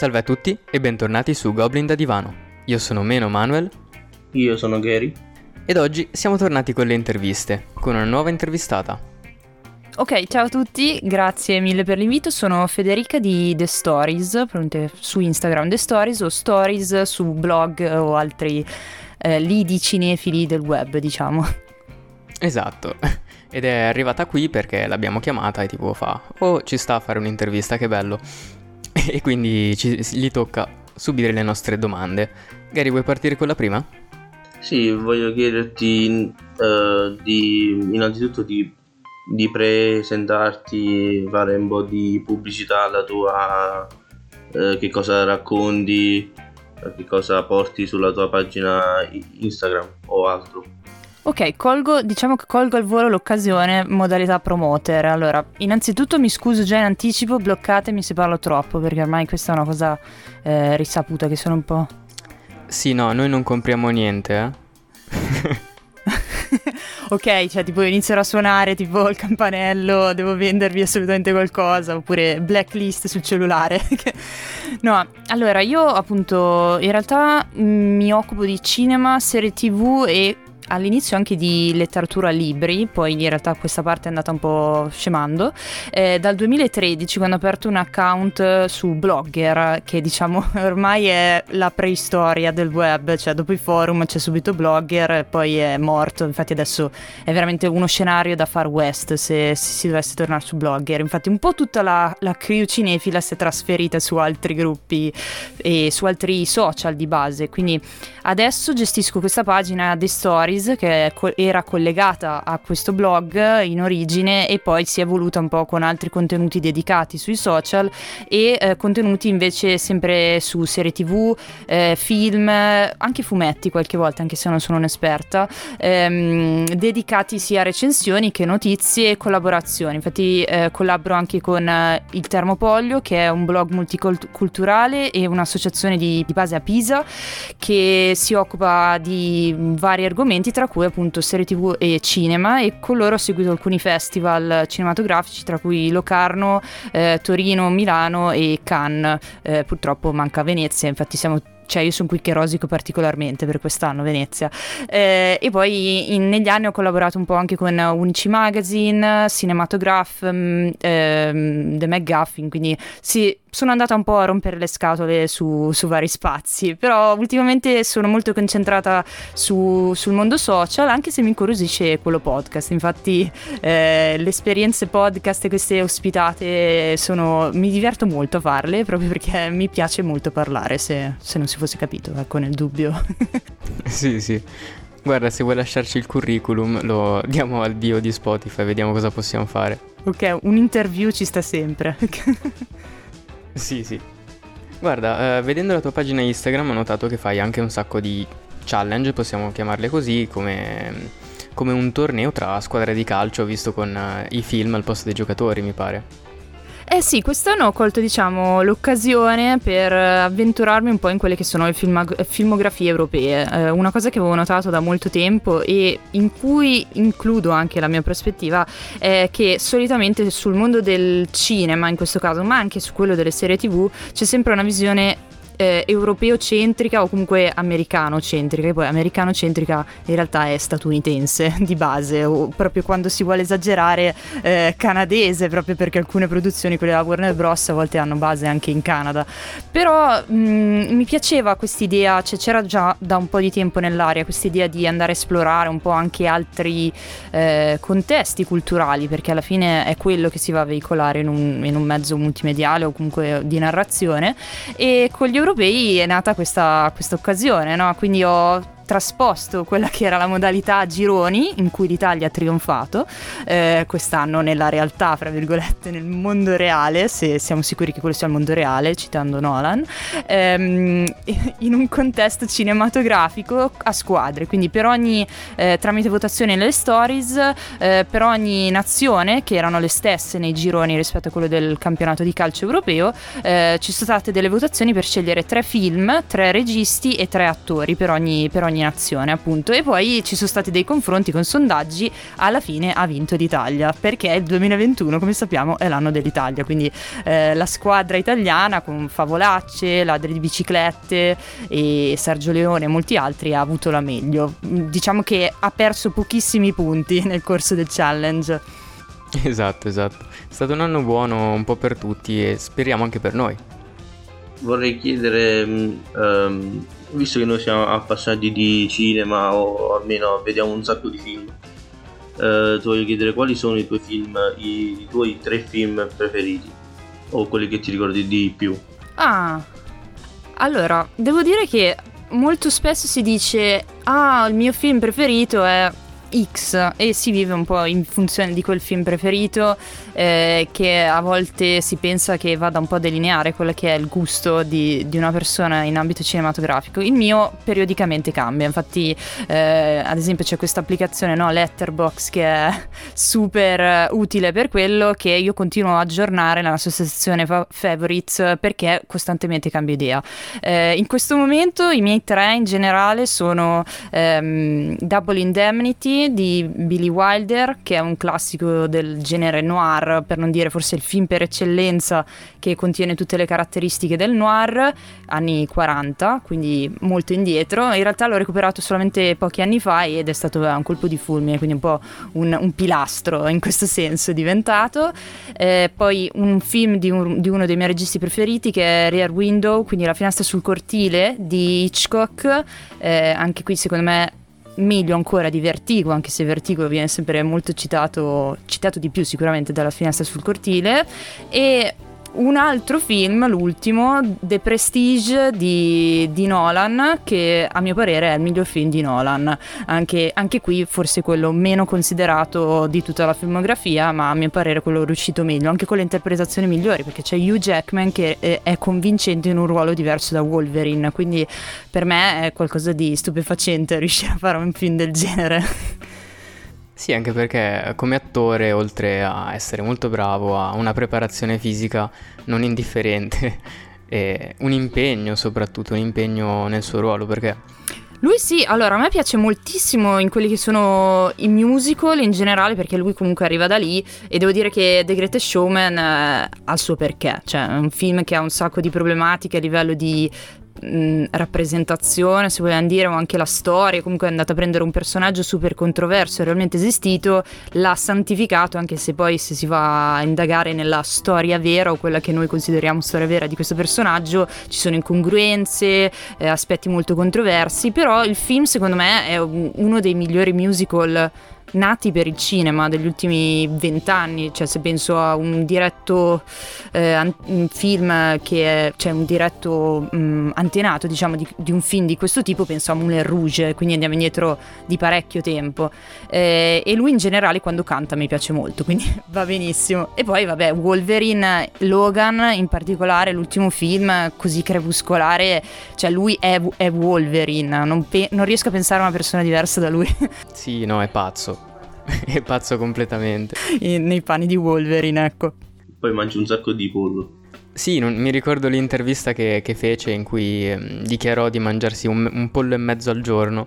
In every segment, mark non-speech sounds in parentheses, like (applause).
Salve a tutti e bentornati su Goblin da Divano. Io sono Meno Manuel. Io sono Gary. Ed oggi siamo tornati con le interviste, con una nuova intervistata. Ok, ciao a tutti, grazie mille per l'invito. Sono Federica di The Stories, su Instagram The Stories o Stories su blog o altri eh, lidi cinefili del web, diciamo. Esatto. Ed è arrivata qui perché l'abbiamo chiamata e tipo fa, oh ci sta a fare un'intervista, che bello. (laughs) e quindi ci, gli tocca subire le nostre domande. Gary, vuoi partire con la prima? Sì, voglio chiederti uh, di, innanzitutto di, di, presentarti, fare un po' di pubblicità alla tua, uh, che cosa racconti, che cosa porti sulla tua pagina Instagram o altro. Ok, colgo, diciamo che colgo al volo l'occasione modalità promoter. Allora, innanzitutto mi scuso già in anticipo, bloccatemi se parlo troppo, perché ormai questa è una cosa eh, risaputa che sono un po'... Sì, no, noi non compriamo niente, eh. (laughs) ok, cioè tipo inizierò a suonare tipo il campanello, devo vendervi assolutamente qualcosa, oppure blacklist sul cellulare. (laughs) no, allora io appunto in realtà mi occupo di cinema, serie tv e all'inizio anche di letteratura libri, poi in realtà questa parte è andata un po' scemando. Eh, dal 2013 quando ho aperto un account su Blogger, che diciamo (laughs) ormai è la preistoria del web, cioè dopo i forum c'è subito Blogger poi è morto, infatti adesso è veramente uno scenario da far west se, se si dovesse tornare su Blogger. Infatti un po' tutta la, la crew cinefila si è trasferita su altri gruppi e su altri social di base, quindi adesso gestisco questa pagina The Stories Stories che era collegata a questo blog in origine e poi si è evoluta un po' con altri contenuti dedicati sui social e eh, contenuti invece sempre su serie tv, eh, film, anche fumetti qualche volta anche se non sono un'esperta, ehm, dedicati sia a recensioni che notizie e collaborazioni. Infatti eh, collaboro anche con eh, il Termopoglio che è un blog multiculturale e un'associazione di, di base a Pisa che si occupa di vari argomenti tra cui appunto serie tv e cinema e con loro ho seguito alcuni festival cinematografici tra cui Locarno, eh, Torino, Milano e Cannes. Eh, purtroppo manca Venezia, infatti siamo cioè io sono qui che rosico particolarmente per quest'anno Venezia eh, e poi in, negli anni ho collaborato un po' anche con Unici Magazine, Cinematograph, um, um, The McGuffin quindi sì, sono andata un po' a rompere le scatole su, su vari spazi, però ultimamente sono molto concentrata su, sul mondo social, anche se mi incuriosisce quello podcast. Infatti, eh, le esperienze podcast queste ospitate sono, mi diverto molto a farle proprio perché mi piace molto parlare. Se, se non si fosse capito, ecco, nel dubbio. (laughs) sì, sì. Guarda, se vuoi lasciarci il curriculum, lo diamo al dio di Spotify, vediamo cosa possiamo fare. Ok, un interview ci sta sempre. (laughs) Sì, sì. Guarda, eh, vedendo la tua pagina Instagram ho notato che fai anche un sacco di challenge, possiamo chiamarle così, come, come un torneo tra squadre di calcio visto con uh, i film al posto dei giocatori, mi pare. Eh sì, quest'anno ho colto diciamo, l'occasione per avventurarmi un po' in quelle che sono le filmag- filmografie europee, eh, una cosa che avevo notato da molto tempo e in cui includo anche la mia prospettiva è che solitamente sul mondo del cinema in questo caso, ma anche su quello delle serie tv, c'è sempre una visione eh, europeo-centrica o comunque americano-centrica, e poi americano-centrica in realtà è statunitense (laughs) di base, o proprio quando si vuole esagerare eh, canadese, proprio perché alcune produzioni, quelle della Warner Bros. a volte hanno base anche in Canada. Però mh, mm, mi piaceva quest'idea, cioè c'era già da un po' di tempo nell'aria quest'idea di andare a esplorare un po' anche altri eh, contesti culturali, perché alla fine è quello che si va a veicolare in un, in un mezzo multimediale o comunque di narrazione. E con gli europei europei è nata questa, questa occasione, no? quindi ho trasposto quella che era la modalità a gironi in cui l'Italia ha trionfato eh, quest'anno nella realtà, fra virgolette, nel mondo reale, se siamo sicuri che quello sia il mondo reale, citando Nolan, ehm, (laughs) in un contesto cinematografico a squadre, quindi per ogni, eh, tramite votazione nelle stories, eh, per ogni nazione, che erano le stesse nei gironi rispetto a quello del campionato di calcio europeo, eh, ci sono state delle votazioni per scegliere tre film, tre registi e tre attori per ogni, per ogni nominazione appunto e poi ci sono stati dei confronti con sondaggi, alla fine ha vinto l'Italia perché il 2021 come sappiamo è l'anno dell'Italia, quindi eh, la squadra italiana con Favolacce, Ladri di biciclette e Sergio Leone e molti altri ha avuto la meglio. Diciamo che ha perso pochissimi punti (laughs) nel corso del challenge. Esatto, esatto. È stato un anno buono un po' per tutti e speriamo anche per noi. Vorrei chiedere, um, visto che noi siamo appassionati di cinema o almeno vediamo un sacco di film, uh, ti voglio chiedere quali sono i tuoi film, i, i tuoi tre film preferiti o quelli che ti ricordi di più. Ah, allora, devo dire che molto spesso si dice, ah, il mio film preferito è X e si vive un po' in funzione di quel film preferito eh, che a volte si pensa che vada un po' a delineare quello che è il gusto di, di una persona in ambito cinematografico. Il mio periodicamente cambia, infatti eh, ad esempio c'è questa applicazione no, Letterbox che è super utile per quello che io continuo a aggiornare nella sua sezione fa- favorites perché costantemente cambio idea. Eh, in questo momento i miei tre in generale sono ehm, Double Indemnity di Billy Wilder, che è un classico del genere noir, per non dire forse il film per eccellenza che contiene tutte le caratteristiche del noir, anni 40, quindi molto indietro. In realtà l'ho recuperato solamente pochi anni fa ed è stato un colpo di fulmine, quindi un po' un, un pilastro in questo senso è diventato. Eh, poi un film di, un, di, uno dei miei registi preferiti che è Rear Window, quindi La finestra sul cortile di Hitchcock, eh, anche qui secondo me meglio ancora di Vertigo, anche se Vertigo viene sempre molto citato, citato di più sicuramente dalla finestra sul cortile, e un altro film, l'ultimo, The Prestige di, di, Nolan, che a mio parere è il miglior film di Nolan. Anche, anche, qui forse quello meno considerato di tutta la filmografia, ma a mio parere quello riuscito meglio, anche con le interpretazioni migliori, perché c'è Hugh Jackman che è, convincente in un ruolo diverso da Wolverine, quindi per me è qualcosa di stupefacente (laughs) riuscire a fare un film del genere. Sì, anche perché come attore, oltre a essere molto bravo, ha una preparazione fisica non indifferente (laughs) e un impegno soprattutto, un impegno nel suo ruolo, perché... Lui sì, allora a me piace moltissimo in quelli che sono i musical in generale perché lui comunque arriva da lì e devo dire che The Greatest Showman eh, ha il suo perché, cioè è un film che ha un sacco di problematiche a livello di mh, rappresentazione, se vogliamo dire, o anche la storia, comunque è andata a prendere un personaggio super controverso, realmente esistito, l'ha santificato, anche se poi se si va a indagare nella storia vera o quella che noi consideriamo storia vera di questo personaggio, ci sono incongruenze, eh, aspetti molto controversi, però il film secondo me è uno dei migliori musical nati per il cinema degli ultimi vent'anni, cioè se penso a un diretto eh, un film che è cioè un diretto mh, mm, antenato diciamo di, di, un film di questo tipo, penso a Moulin Rouge, quindi andiamo indietro di parecchio tempo eh, e lui in generale quando canta mi piace molto, (laughs) quindi va benissimo. E poi vabbè, Wolverine, Logan in particolare, l'ultimo film così crepuscolare, cioè lui è, è Wolverine, non, pe- non riesco a pensare a una persona diversa da lui. (laughs) Sì, no, è pazzo. (laughs) è pazzo completamente. Nei panni di Wolverine, ecco. Poi mangi un sacco di pollo. Sì, non, mi ricordo l'intervista che, che fece in cui eh, dichiarò di mangiarsi un, un pollo e mezzo al giorno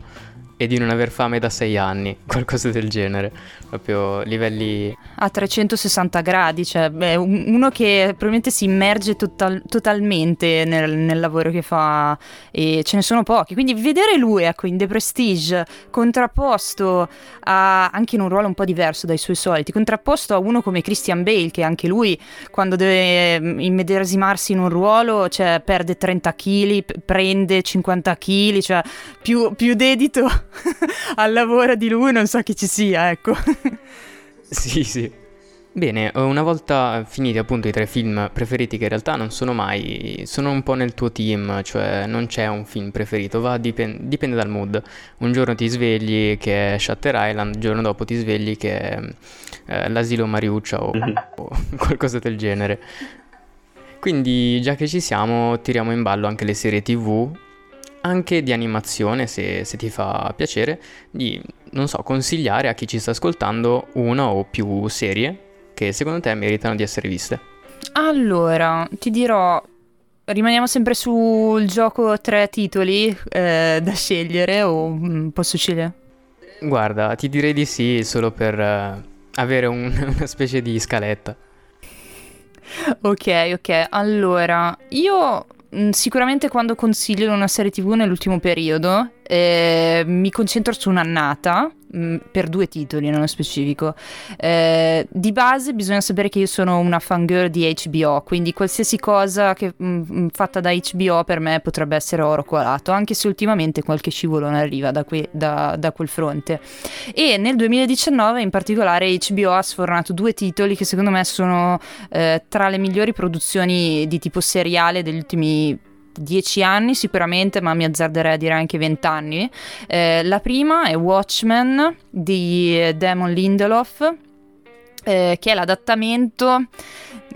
e di non aver fame da sei anni, (laughs) qualcosa del genere, proprio livelli... A 360 gradi, cioè beh, uno che probabilmente si immerge total- totalmente nel, nel, lavoro che fa e ce ne sono pochi, quindi vedere lui ecco in The Prestige contrapposto a, anche in un ruolo un po' diverso dai suoi soliti, contrapposto a uno come Christian Bale che anche lui quando deve mm, immedesimarsi in un ruolo cioè, perde 30 kg, prende 50 kg, cioè più, più dedito (laughs) al lavoro di lui non so chi ci sia, ecco. (laughs) sì, sì. Bene, una volta finiti appunto i tre film preferiti che in realtà non sono mai, sono un po' nel tuo team, cioè non c'è un film preferito, va, dipende, dipende dal mood. Un giorno ti svegli che è Shutter Island, il giorno dopo ti svegli che è eh, l'asilo Mariuccia o, o (laughs) qualcosa del genere. Quindi già che ci siamo tiriamo in ballo anche le serie tv anche di animazione, se, se, ti fa piacere, di, non so, consigliare a chi ci sta ascoltando una o più serie che secondo te meritano di essere viste. Allora, ti dirò, rimaniamo sempre sul gioco tre titoli eh, da scegliere o mm, posso scegliere? Guarda, ti direi di sì solo per uh, avere un, (laughs) una specie di scaletta. Ok, ok. Allora, io sicuramente quando consiglio una serie TV nell'ultimo periodo eh, mi concentro su un'annata Mm, per due titoli nello specifico. Eh, di base bisogna sapere che io sono una fangirl di HBO, quindi qualsiasi cosa che, mh, mm, mm, fatta da HBO per me potrebbe essere oro colato, anche se ultimamente qualche scivolone arriva da, que- da, da quel fronte. E nel 2019 in particolare HBO ha sfornato due titoli che secondo me sono eh, tra le migliori produzioni di tipo seriale degli ultimi dieci anni sicuramente, ma mi azzarderei a dire anche vent'anni. Eh, la prima è Watchmen di Damon Lindelof, eh, che è l'adattamento.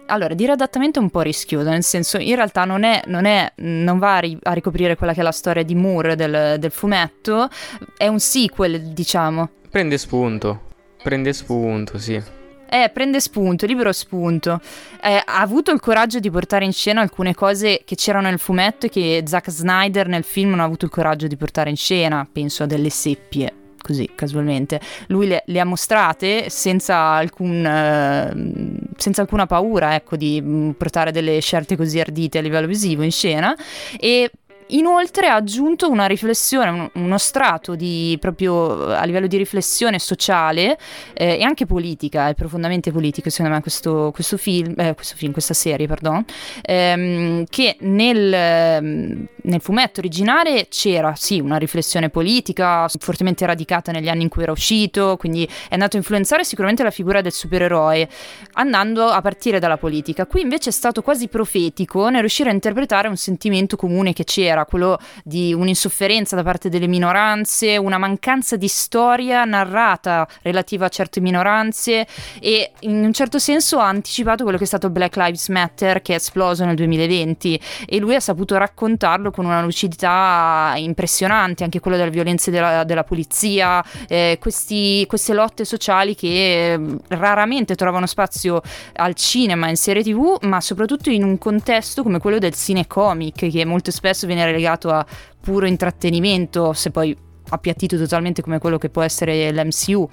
Allora, dire adattamento è un po' rischioso, nel senso, in realtà non, è, non, è, non va a, ri- a, ricoprire quella che è la storia di Moore del, del fumetto, è un sequel, diciamo. Prende spunto, prende spunto, sì. Eh, prende spunto, libero spunto. Eh, ha avuto il coraggio di portare in scena alcune cose che c'erano nel fumetto e che Zack Snyder nel film non ha avuto il coraggio di portare in scena. Penso a delle seppie, così casualmente. Lui le, le ha mostrate senza, alcun, eh, senza alcuna paura, ecco, di mm, portare delle scelte così ardite a livello visivo in scena. E Inoltre ha aggiunto una riflessione, uno strato di, proprio a livello di riflessione sociale eh, e anche politica, è profondamente politico secondo me questo, questo, film, eh, questo film, questa serie, perdono, ehm, che nel, ehm, nel, fumetto originale c'era sì una riflessione politica fortemente radicata negli anni in cui era uscito, quindi è andato a influenzare sicuramente la figura del supereroe, andando a partire dalla politica. Qui invece è stato quasi profetico nel riuscire a interpretare un sentimento comune che c'era era quello di un'insofferenza da parte delle minoranze, una mancanza di storia narrata relativa a certe minoranze e in un certo senso ha anticipato quello che è stato Black Lives Matter che è esploso nel 2020 e lui ha saputo raccontarlo con una lucidità impressionante, anche quello delle violenze della, della polizia, eh, questi, queste lotte sociali che eh, raramente trovano spazio al cinema, in serie tv, ma soprattutto in un contesto come quello del cinecomic che molto spesso viene relegato a puro intrattenimento, se poi appiattito totalmente come quello che può essere l'MCU.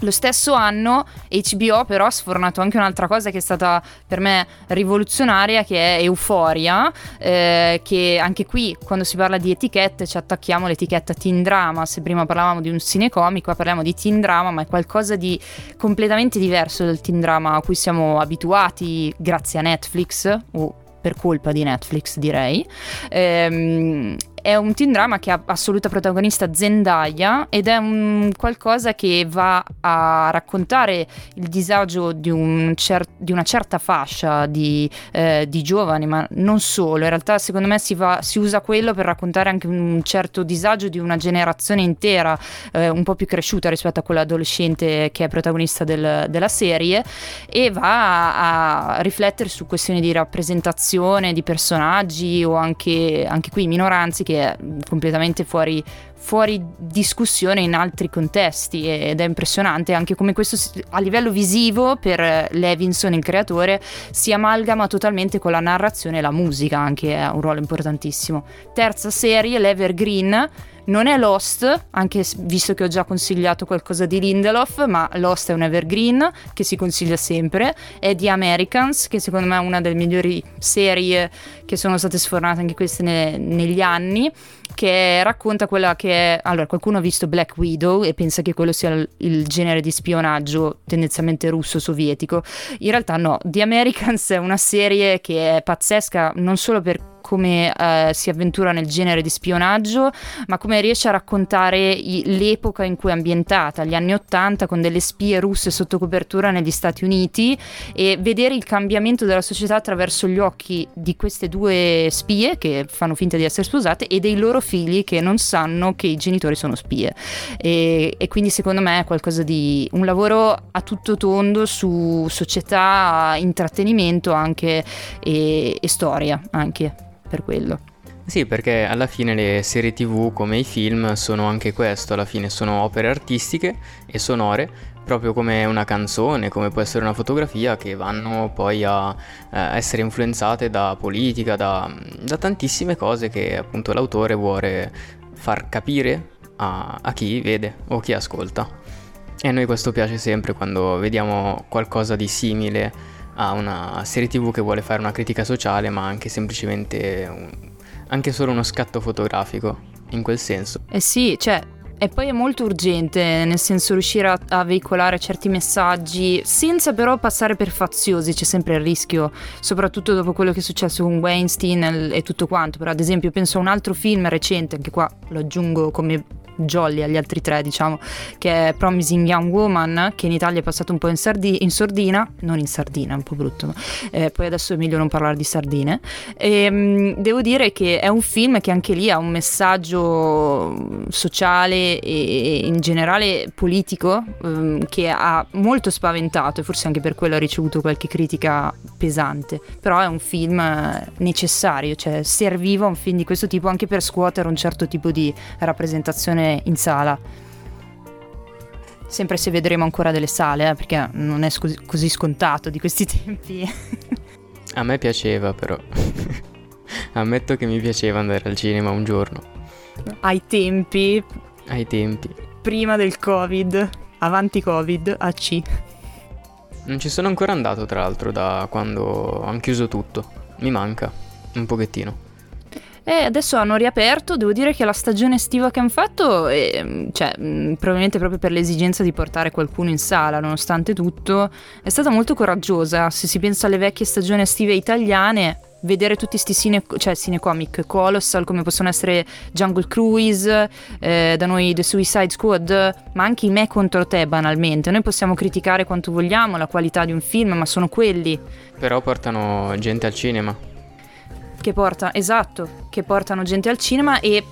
Lo stesso anno HBO però ha sfornato anche un'altra cosa che è stata per me rivoluzionaria, che è Euphoria, eh, che anche qui quando si parla di etichette ci attacchiamo all'etichetta teen drama, se prima parlavamo di un cinecomico, parliamo di teen drama, ma è qualcosa di completamente diverso dal teen drama a cui siamo abituati grazie a Netflix o per colpa di Netflix direi. Ehm, è un teen drama che ha assoluta protagonista Zendaya ed è un qualcosa che va a raccontare il disagio di, un cer- di una certa fascia di, eh, di, giovani, ma non solo. In realtà, secondo me, si, va, si, usa quello per raccontare anche un certo disagio di una generazione intera, eh, un po' più cresciuta rispetto a quella adolescente che è protagonista del, della serie, e va a, a, riflettere su questioni di rappresentazione di personaggi o anche, anche qui minoranze che è completamente fuori, fuori discussione in altri contesti ed è impressionante anche come questo a livello visivo per Levinson, il creatore, si amalgama totalmente con la narrazione e la musica, anche è un ruolo importantissimo. Terza serie, l'Evergreen non è Lost, anche visto che ho già consigliato qualcosa di Lindelof, ma Lost è un evergreen che si consiglia sempre. È The Americans, che secondo me è una delle migliori serie che sono state sfornate anche queste ne- negli anni che racconta quella che è... Allora, qualcuno ha visto Black Widow e pensa che quello sia il, il genere di spionaggio tendenzialmente russo-sovietico. In realtà no, The Americans è una serie che è pazzesca non solo per come eh, si avventura nel genere di spionaggio, ma come riesce a raccontare i, l'epoca in cui è ambientata, gli anni Ottanta, con delle spie russe sotto copertura negli Stati Uniti e vedere il cambiamento della società attraverso gli occhi di queste due spie che fanno finta di essere sposate e dei loro figli che non sanno che i genitori sono spie. E, e quindi secondo me è qualcosa di un lavoro a tutto tondo su società, intrattenimento anche e, e storia anche per quello. Sì, perché alla fine le serie tv come i film sono anche questo, alla fine sono opere artistiche e sonore proprio come una canzone, come può essere una fotografia, che vanno poi a eh, essere influenzate da politica, da, da, tantissime cose che appunto l'autore vuole far capire a, a chi vede o chi ascolta. E a noi questo piace sempre quando vediamo qualcosa di simile a una serie tv che vuole fare una critica sociale, ma anche semplicemente un, anche solo uno scatto fotografico in quel senso. Eh sì, cioè e poi è molto urgente, nel senso riuscire a, a, veicolare certi messaggi senza però passare per faziosi, c'è sempre il rischio, soprattutto dopo quello che è successo con Weinstein e tutto quanto. Però ad esempio penso a un altro film recente, anche qua lo aggiungo come jolly agli altri tre, diciamo, che è Promising Young Woman, che in Italia è passato un po' in, sardi- in sordina, non in sardina, è un po' brutto, eh, poi adesso è meglio non parlare di sardine. E, ehm, mh, devo dire che è un film che anche lì ha un messaggio sociale e in generale politico um, che ha molto spaventato e forse anche per quello ha ricevuto qualche critica pesante, però è un film necessario, cioè serviva un film di questo tipo anche per scuotere un certo tipo di rappresentazione in sala. Sempre se vedremo ancora delle sale, eh, perché non è sc- così scontato di questi (laughs) tempi. A me piaceva però. (laughs) Ammetto che mi piaceva andare al cinema un giorno. Ai tempi. Ai tempi. Prima del Covid. Avanti Covid, AC. Non ci sono ancora andato tra l'altro da quando hanno chiuso tutto. Mi manca. Un pochettino. E adesso hanno riaperto, devo dire che la stagione estiva che hanno fatto, eh, cioè, mh, probabilmente proprio per l'esigenza di portare qualcuno in sala, nonostante tutto, è stata molto coraggiosa. Se si pensa alle vecchie stagioni estive italiane, vedere tutti questi cine, cioè cinecomic colossal come possono essere Jungle Cruise, eh, da noi The Suicide Squad, ma anche i me contro te banalmente. Noi possiamo criticare quanto vogliamo la qualità di un film, ma sono quelli. Però portano gente al cinema che porta, esatto, che portano gente al cinema e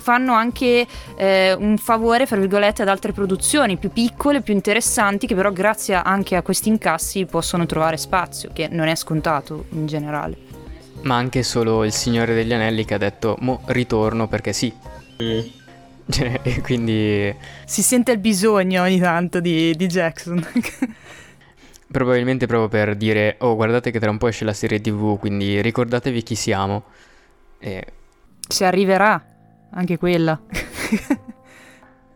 fanno anche eh, un favore, fra virgolette, ad altre produzioni più piccole, più interessanti, che però grazie anche a questi incassi possono trovare spazio, che non è scontato in generale. Ma anche solo il Signore degli Anelli che ha detto, mo ritorno perché sì. Mm. Cioè, (laughs) e quindi... Si sente il bisogno ogni tanto di, di Jackson. (laughs) Probabilmente proprio per dire, oh guardate che tra un po' esce la serie tv, quindi ricordatevi chi siamo. E... Se arriverà, anche quella.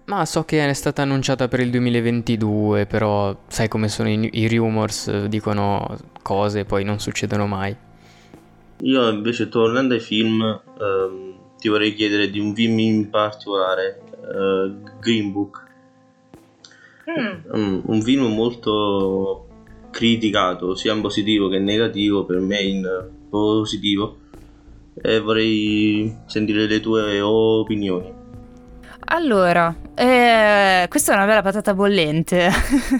Ma so che è stata annunciata per il 2022, però sai come sono i, i rumors, dicono cose e poi non succedono mai. Io invece tornando ai film, ehm, ti vorrei chiedere di un film in particolare, eh, Green Book. Mm. Um, un film molto criticato sia in positivo che in negativo, per me in positivo e vorrei sentire le tue opinioni. Allora, eh, questa è una bella patata bollente.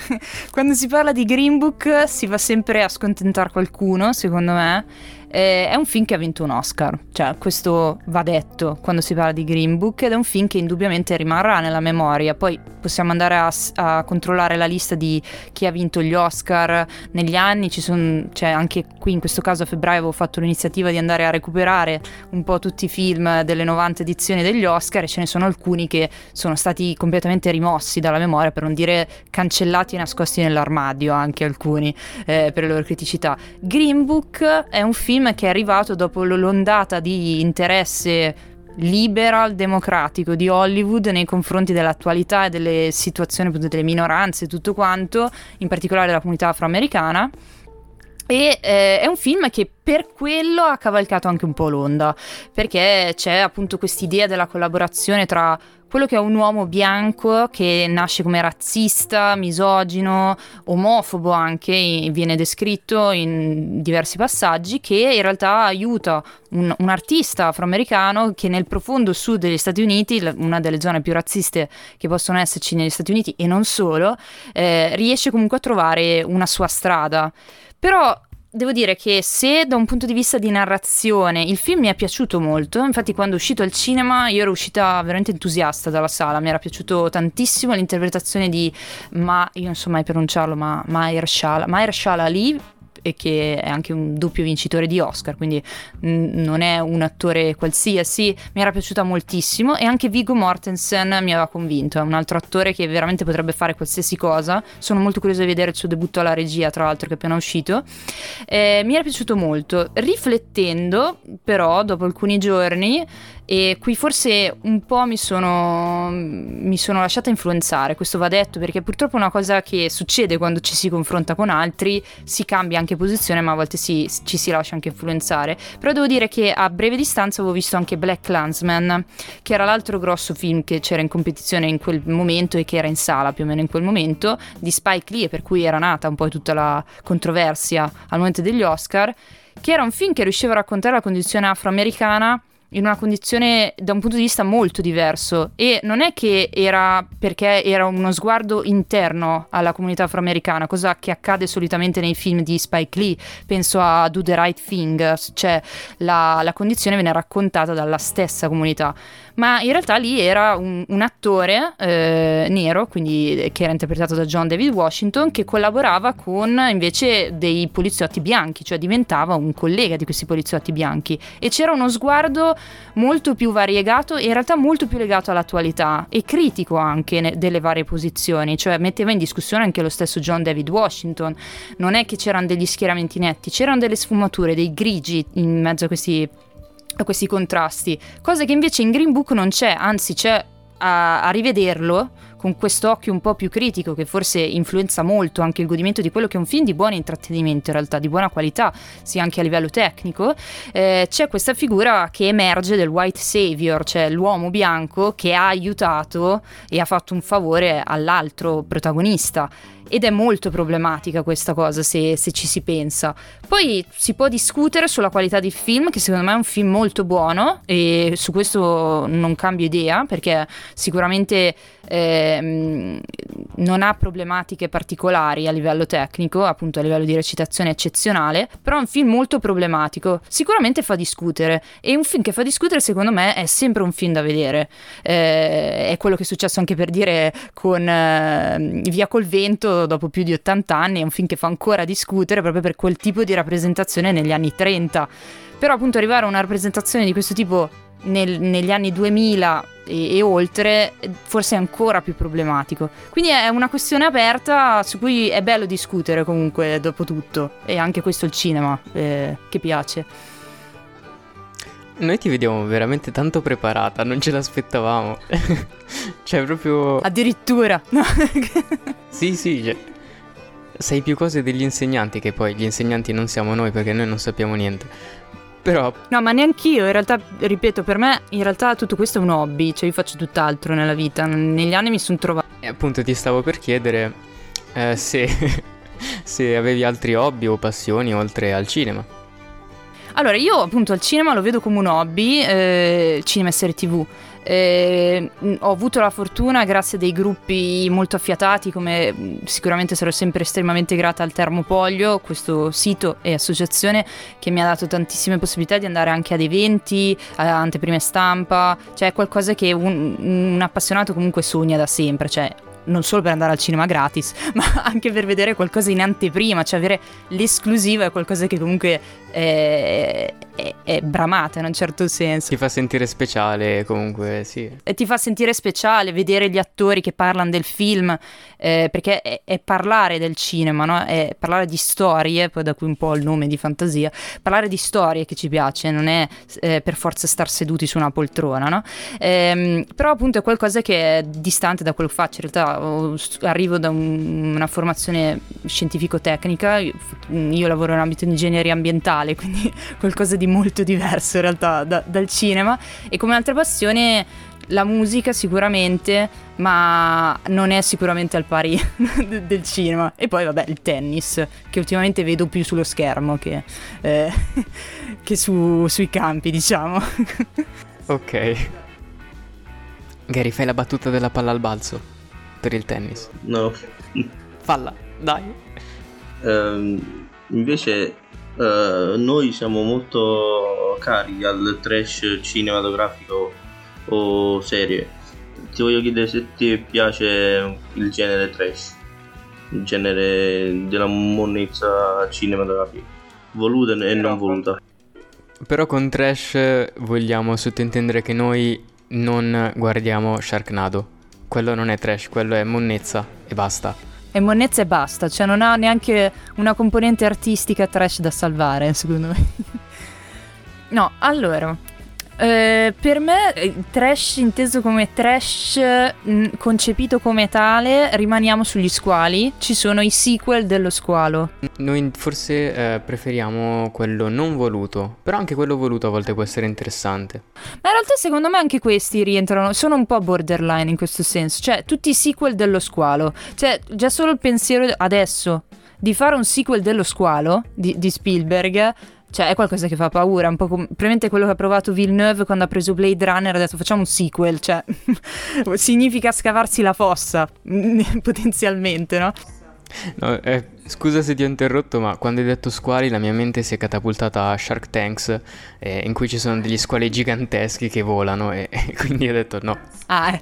(laughs) Quando si parla di Green Book si va sempre a scontentare qualcuno, secondo me, eh, è un film che ha vinto un Oscar, cioè questo va detto quando si parla di Green Book ed è un film che indubbiamente rimarrà nella memoria. Poi possiamo andare a, a controllare la lista di chi ha vinto gli Oscar negli anni, ci sono, cioè anche qui in questo caso a febbraio avevo fatto l'iniziativa di andare a recuperare un po' tutti i film delle 90 edizioni degli Oscar e ce ne sono alcuni che sono stati completamente rimossi dalla memoria, per non dire cancellati e nascosti nell'armadio anche alcuni eh, per le loro criticità. Green Book è un film che è arrivato dopo l'ondata di interesse liberal democratico di Hollywood nei confronti dell'attualità e delle situazioni delle minoranze e tutto quanto, in particolare della comunità afroamericana. E eh, è un film che per quello ha cavalcato anche un po' l'onda, perché c'è appunto quest'idea della collaborazione tra quello che è un uomo bianco che nasce come razzista, misogino, omofobo anche, viene descritto in diversi passaggi, che in realtà aiuta un, un artista afroamericano che nel profondo sud degli Stati Uniti, una delle zone più razziste che possono esserci negli Stati Uniti e non solo, eh, riesce comunque a trovare una sua strada. Però Devo dire che se da un punto di vista di narrazione il film mi è piaciuto molto, infatti quando è uscito al cinema io ero uscita veramente entusiasta dalla sala, mi era piaciuto tantissimo l'interpretazione di, ma io non so mai pronunciarlo, ma Mahershala, Mahershala Ali, e che è anche un doppio vincitore di Oscar, quindi n- non è un attore qualsiasi, mi era piaciuta moltissimo e anche Viggo Mortensen mi aveva convinto, è un altro attore che veramente potrebbe fare qualsiasi cosa, sono molto curiosa di vedere il suo debutto alla regia, tra l'altro che è appena uscito, eh, mi era piaciuto molto, riflettendo però dopo alcuni giorni e qui forse un po' mi sono, mi sono lasciata influenzare, questo va detto perché purtroppo è una cosa che succede quando ci si confronta con altri, si cambia anche posizione ma a volte si, ci si lascia anche influenzare. Però devo dire che a breve distanza avevo visto anche Black Clansman, che era l'altro grosso film che c'era in competizione in quel momento e che era in sala più o meno in quel momento, di Spike Lee e per cui era nata un po' tutta la controversia al momento degli Oscar, che era un film che riusciva a raccontare la condizione afroamericana in una condizione da un punto di vista molto diverso. E non è che era perché era uno sguardo interno alla comunità afroamericana, cosa che accade solitamente nei film di Spike Lee, penso a Do the Right Thing, cioè la, la condizione viene raccontata dalla stessa comunità, ma in realtà lì era un, un attore eh, nero, quindi che era interpretato da John David Washington, che collaborava con invece dei poliziotti bianchi, cioè diventava un collega di questi poliziotti bianchi e c'era uno sguardo molto più variegato e in realtà molto più legato all'attualità e critico anche ne- delle varie posizioni, cioè metteva in discussione anche lo stesso John David Washington. Non è che c'erano degli schieramenti netti, c'erano delle sfumature, dei grigi in mezzo a questi, a questi contrasti, cosa che invece in Green Book non c'è, anzi c'è a, a rivederlo con questo occhio un po' più critico che forse influenza molto anche il godimento di quello che è un film di buon intrattenimento in realtà, di buona qualità, sia anche a livello tecnico, eh, c'è questa figura che emerge del white savior, cioè l'uomo bianco che ha aiutato e ha fatto un favore all'altro protagonista ed è molto problematica questa cosa se, se, ci si pensa. Poi si può discutere sulla qualità del film, che secondo me è un film molto buono e su questo non cambio idea perché sicuramente eh, non ha problematiche particolari a livello tecnico, appunto a livello di recitazione eccezionale, però è un film molto problematico, sicuramente fa discutere e un film che fa discutere secondo me è sempre un film da vedere. Eh, è quello che è successo anche per dire con eh, Via col vento dopo più di 80 anni, è un film che fa ancora discutere proprio per quel tipo di rappresentazione negli anni 30. Però appunto arrivare a una rappresentazione di questo tipo nel, negli anni 2000 e, e, oltre forse è ancora più problematico. Quindi è una questione aperta su cui è bello discutere comunque dopo tutto e anche questo il cinema eh, che piace. Noi ti vediamo veramente tanto preparata, non ce l'aspettavamo. (laughs) cioè, proprio. Addirittura. (laughs) sì, sì, cioè, sai più cose degli insegnanti, che poi gli insegnanti non siamo noi perché noi non sappiamo niente. Però. No, ma neanch'io. In realtà, ripeto, per me in realtà tutto questo è un hobby. Cioè, io faccio tutt'altro nella vita. Negli anni mi sono trovato. E appunto ti stavo per chiedere eh, se, (laughs) se avevi altri hobby o passioni oltre al cinema. Allora, io appunto al cinema lo vedo come un hobby, eh, cinema e serie tv. Eh, ho avuto la fortuna, grazie a dei gruppi molto affiatati, come sicuramente sarò sempre estremamente grata al Termopoglio, questo sito e associazione che mi ha dato tantissime possibilità di andare anche ad eventi, a anteprime stampa, cioè qualcosa che un, un appassionato comunque sogna da sempre, cioè non solo per andare al cinema gratis, (laughs) ma anche per vedere qualcosa in anteprima, cioè avere l'esclusiva è qualcosa che comunque è, è, è bramata in un certo senso. Ti fa sentire speciale comunque, sì. E ti fa sentire speciale vedere gli attori che parlano del film, eh, perché è, è, parlare del cinema, no? è parlare di storie, poi da cui un po' il nome di fantasia, parlare di storie che ci piace, non è eh, per forza star seduti su una poltrona, no? ehm, però appunto è qualcosa che è distante da quello che faccio, in realtà arrivo da un, una formazione scientifico-tecnica, io lavoro in ambito di ingegneria ambientale, (laughs) quindi qualcosa di molto diverso in realtà da, dal cinema e come altra passione la musica sicuramente, ma non è sicuramente al pari (laughs) del cinema. E poi vabbè il tennis, che ultimamente vedo più sullo schermo che, eh, (laughs) che su, sui campi, diciamo. (laughs) ok. Gary, fai la battuta della palla al balzo per il tennis. No. Falla, dai. Um, invece uh, noi siamo molto cari al trash cinematografico o serie. Ti voglio chiedere se ti piace il genere trash. il genere della monnezza cinematografica, voluta e non voluta. Però con trash vogliamo sottintendere che noi non guardiamo Sharknado. Quello non è trash, quello è monnezza e basta. È monnezza e basta, cioè non ha neanche una componente artistica trash da salvare, secondo me. (laughs) no, allora, eh, per me trash inteso come trash mh, mm, concepito come tale rimaniamo sugli squali. Ci sono i sequel dello squalo. Noi forse eh, preferiamo quello non voluto però anche quello voluto a volte può essere interessante. Ma in realtà secondo me anche questi rientrano sono un po' borderline in questo senso. Cioè tutti i sequel dello squalo. Cioè già solo il pensiero adesso di fare un sequel dello squalo di, di Spielberg cioè, è qualcosa che fa paura, un po' come probabilmente quello che ha provato Villeneuve quando ha preso Blade Runner, ha detto facciamo un sequel, cioè (laughs) significa scavarsi la fossa, (laughs) potenzialmente, no? No, eh, scusa se ti ho interrotto, ma quando hai detto squali la mia mente si è catapultata a Shark Tanks, eh, in cui ci sono degli squali giganteschi che volano e, (laughs) e quindi ho detto no. Ah, eh.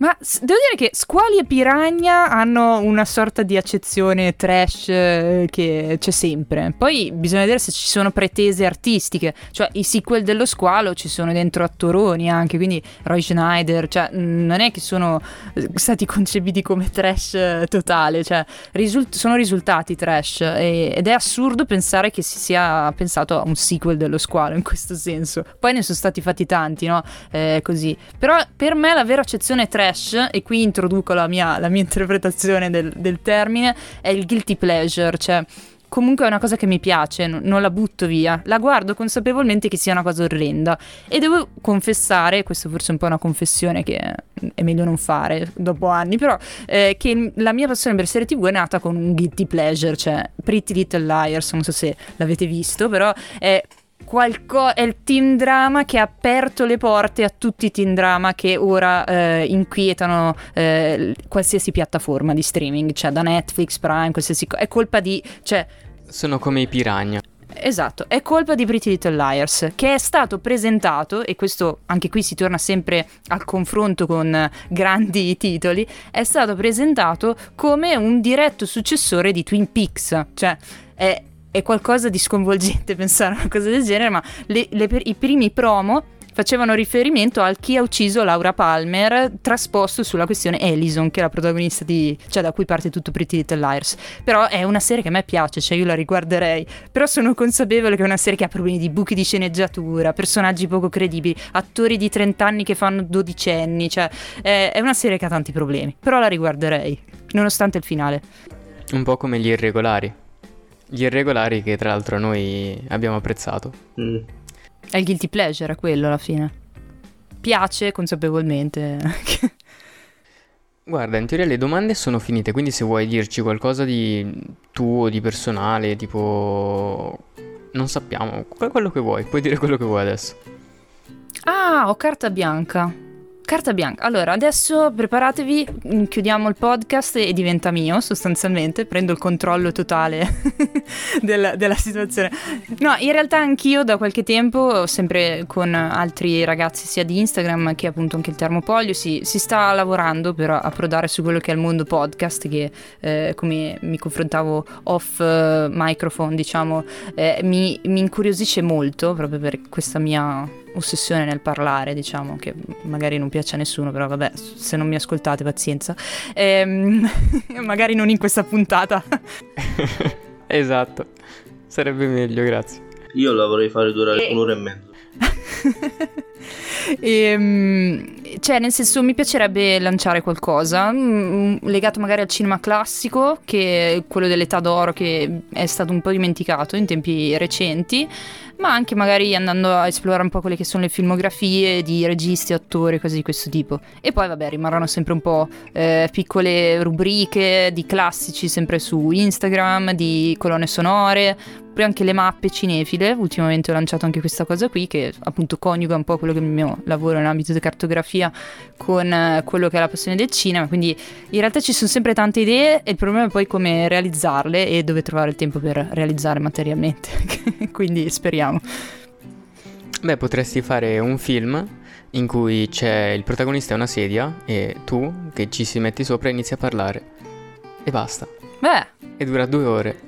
Ma devo dire che squali e piranha hanno una sorta di accezione trash eh, che c'è sempre. Poi bisogna vedere se ci sono pretese artistiche. Cioè, i sequel dello squalo ci sono dentro attoroni anche, quindi Roy Schneider, cioè, non è che sono eh, stati (laughs) concepiti come trash eh, totale, cioè, risult- sono risultati trash. E- ed è assurdo pensare che si sia pensato a un sequel dello squalo in questo senso. Poi ne sono stati fatti tanti, no? Eh, così. Però per me la vera accezione trash trash, e qui introduco la mia, la mia interpretazione del, del termine, è il guilty pleasure, cioè comunque è una cosa che mi piace, non la butto via, la guardo consapevolmente che sia una cosa orrenda. E devo confessare, questo forse è un po' una confessione che è meglio non fare dopo anni, però eh, che la mia passione per serie tv è nata con un guilty pleasure, cioè Pretty Little Liars, non so se l'avete visto, però è qualco- è il team drama che ha aperto le porte a tutti i team drama che ora eh, inquietano eh, qualsiasi piattaforma di streaming, cioè da Netflix, Prime, qualsiasi cosa. È colpa di... Cioè... Sono come i piranha. Esatto, è colpa di Pretty Little Liars, che è stato presentato, e questo anche qui si torna sempre al confronto con grandi (laughs) titoli, è stato presentato come un diretto successore di Twin Peaks, cioè è, è qualcosa di sconvolgente (laughs) pensare a una cosa del genere, ma le, le, i primi promo facevano riferimento al chi ha ucciso Laura Palmer trasposto sulla questione Ellison che è la protagonista di cioè da cui parte tutto Pretty Little Liars. Però è una serie che a me piace cioè io la riguarderei. Però sono consapevole che è una serie che ha problemi di buchi di sceneggiatura personaggi poco credibili attori di 30 anni che fanno dodicenni cioè è, è una serie che ha tanti problemi. Però la riguarderei nonostante il finale. Un po' come gli irregolari gli irregolari che tra l'altro noi abbiamo apprezzato. Mm. È il guilty pleasure, quello alla fine. Piace consapevolmente. (laughs) Guarda, in teoria le domande sono finite, quindi se vuoi dirci qualcosa di tuo, di personale, tipo... Non sappiamo, quello che vuoi, puoi dire quello che vuoi adesso. Ah, ho carta bianca. Carta bianca. Allora, adesso preparatevi, mm, chiudiamo il podcast e diventa mio sostanzialmente, prendo il controllo totale (laughs) della, della, situazione. No, in realtà anch'io da qualche tempo, sempre con altri ragazzi sia di Instagram che appunto anche il Termopolio, si, si sta lavorando per approdare su quello che è il mondo podcast, che eh, come mi confrontavo off uh, microphone, diciamo, eh, mi, mi incuriosisce molto proprio per questa mia ossessione nel parlare, diciamo, che magari non piace a nessuno, però vabbè, se non mi ascoltate, pazienza. Ehm, (laughs) magari non in questa puntata. (laughs) esatto, sarebbe meglio, grazie. Io la vorrei fare durare e... un'ora e mezza. (laughs) e, (laughs) ehm, cioè, nel senso, mi piacerebbe lanciare qualcosa mh, mm, legato magari al cinema classico, che è quello dell'età d'oro che è stato un po' dimenticato in tempi recenti ma anche magari andando a esplorare un po' quelle che sono le filmografie di registi, attori, cose di questo tipo. E poi vabbè, rimarranno sempre un po' eh, piccole rubriche di classici sempre su Instagram, di colonne sonore, anche le mappe cinefile, ultimamente ho lanciato anche questa cosa qui che appunto coniuga un po' quello che è il mio lavoro nell'ambito di cartografia con eh, quello che è la passione del cinema, quindi in realtà ci sono sempre tante idee e il problema è poi come realizzarle e dove trovare il tempo per realizzare materialmente, (laughs) quindi speriamo. Beh, potresti fare un film in cui c'è il protagonista è una sedia e tu che ci si metti sopra inizi a parlare. E basta. Beh, E dura due ore.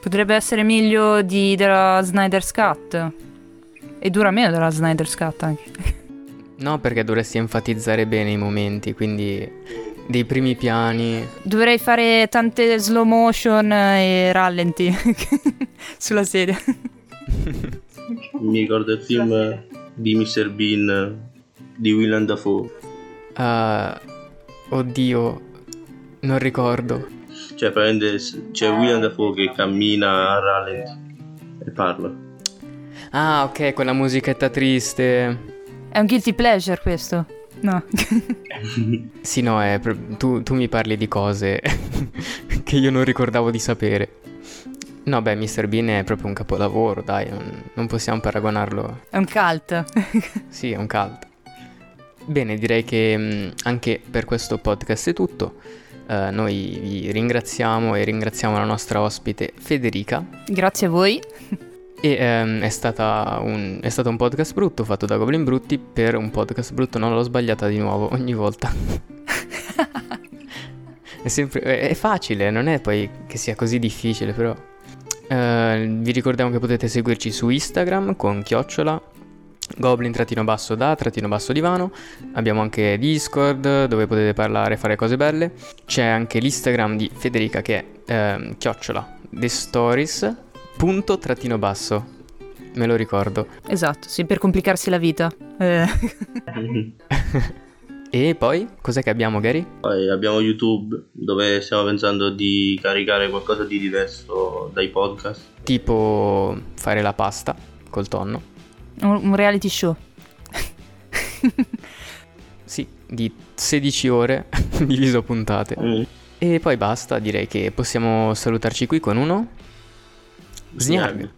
potrebbe essere meglio di, della Snyder's Cut. E dura meno della Snyder's Cut anche. no, perché dovresti enfatizzare bene i momenti, quindi dei primi piani. Dovrei fare tante slow motion e rallenti (laughs) sulla sedia. (laughs) Mi ricordo il film di Mr. Bean di Willem Dafoe. Ah, oddio, non ricordo. Cioè, praticamente c'è Willem Dafoe che cammina a rallenti e parla. Ah, ok, quella musichetta triste. È un guilty pleasure questo? No. (laughs) Sì, no, è tu, tu mi parli di cose (laughs) che io non ricordavo di sapere. No, beh, Mr. Bean è proprio un capolavoro, dai, non, non possiamo paragonarlo. È un cult. (laughs) Sì, è un cult. Bene, direi che mh, anche per questo podcast è tutto. Eh, noi vi ringraziamo e ringraziamo la nostra ospite Federica. Grazie a voi. E ehm, è, stata un, è stato un podcast brutto fatto da Goblin Brutti per un podcast brutto, non l'ho sbagliata di nuovo ogni volta. (laughs) è, sempre, è, facile, non è poi che sia così difficile, però. Eh, vi ricordiamo che potete seguirci su Instagram con chiocciola goblin trattino basso da trattino basso divano abbiamo anche discord dove potete parlare e fare cose belle c'è anche l'instagram di Federica che è ehm, chiocciola the stories punto trattino basso me lo ricordo Esatto, sì, per complicarsi la vita. Eh, (laughs) e poi cos'è che abbiamo Gary? Poi abbiamo YouTube dove stiamo pensando di caricare qualcosa di diverso dai podcast. tipo fare la pasta col tonno un, un reality show. (laughs) sì di 16 ore (laughs) diviso puntate Mm. e poi basta direi che possiamo salutarci qui con uno С днями.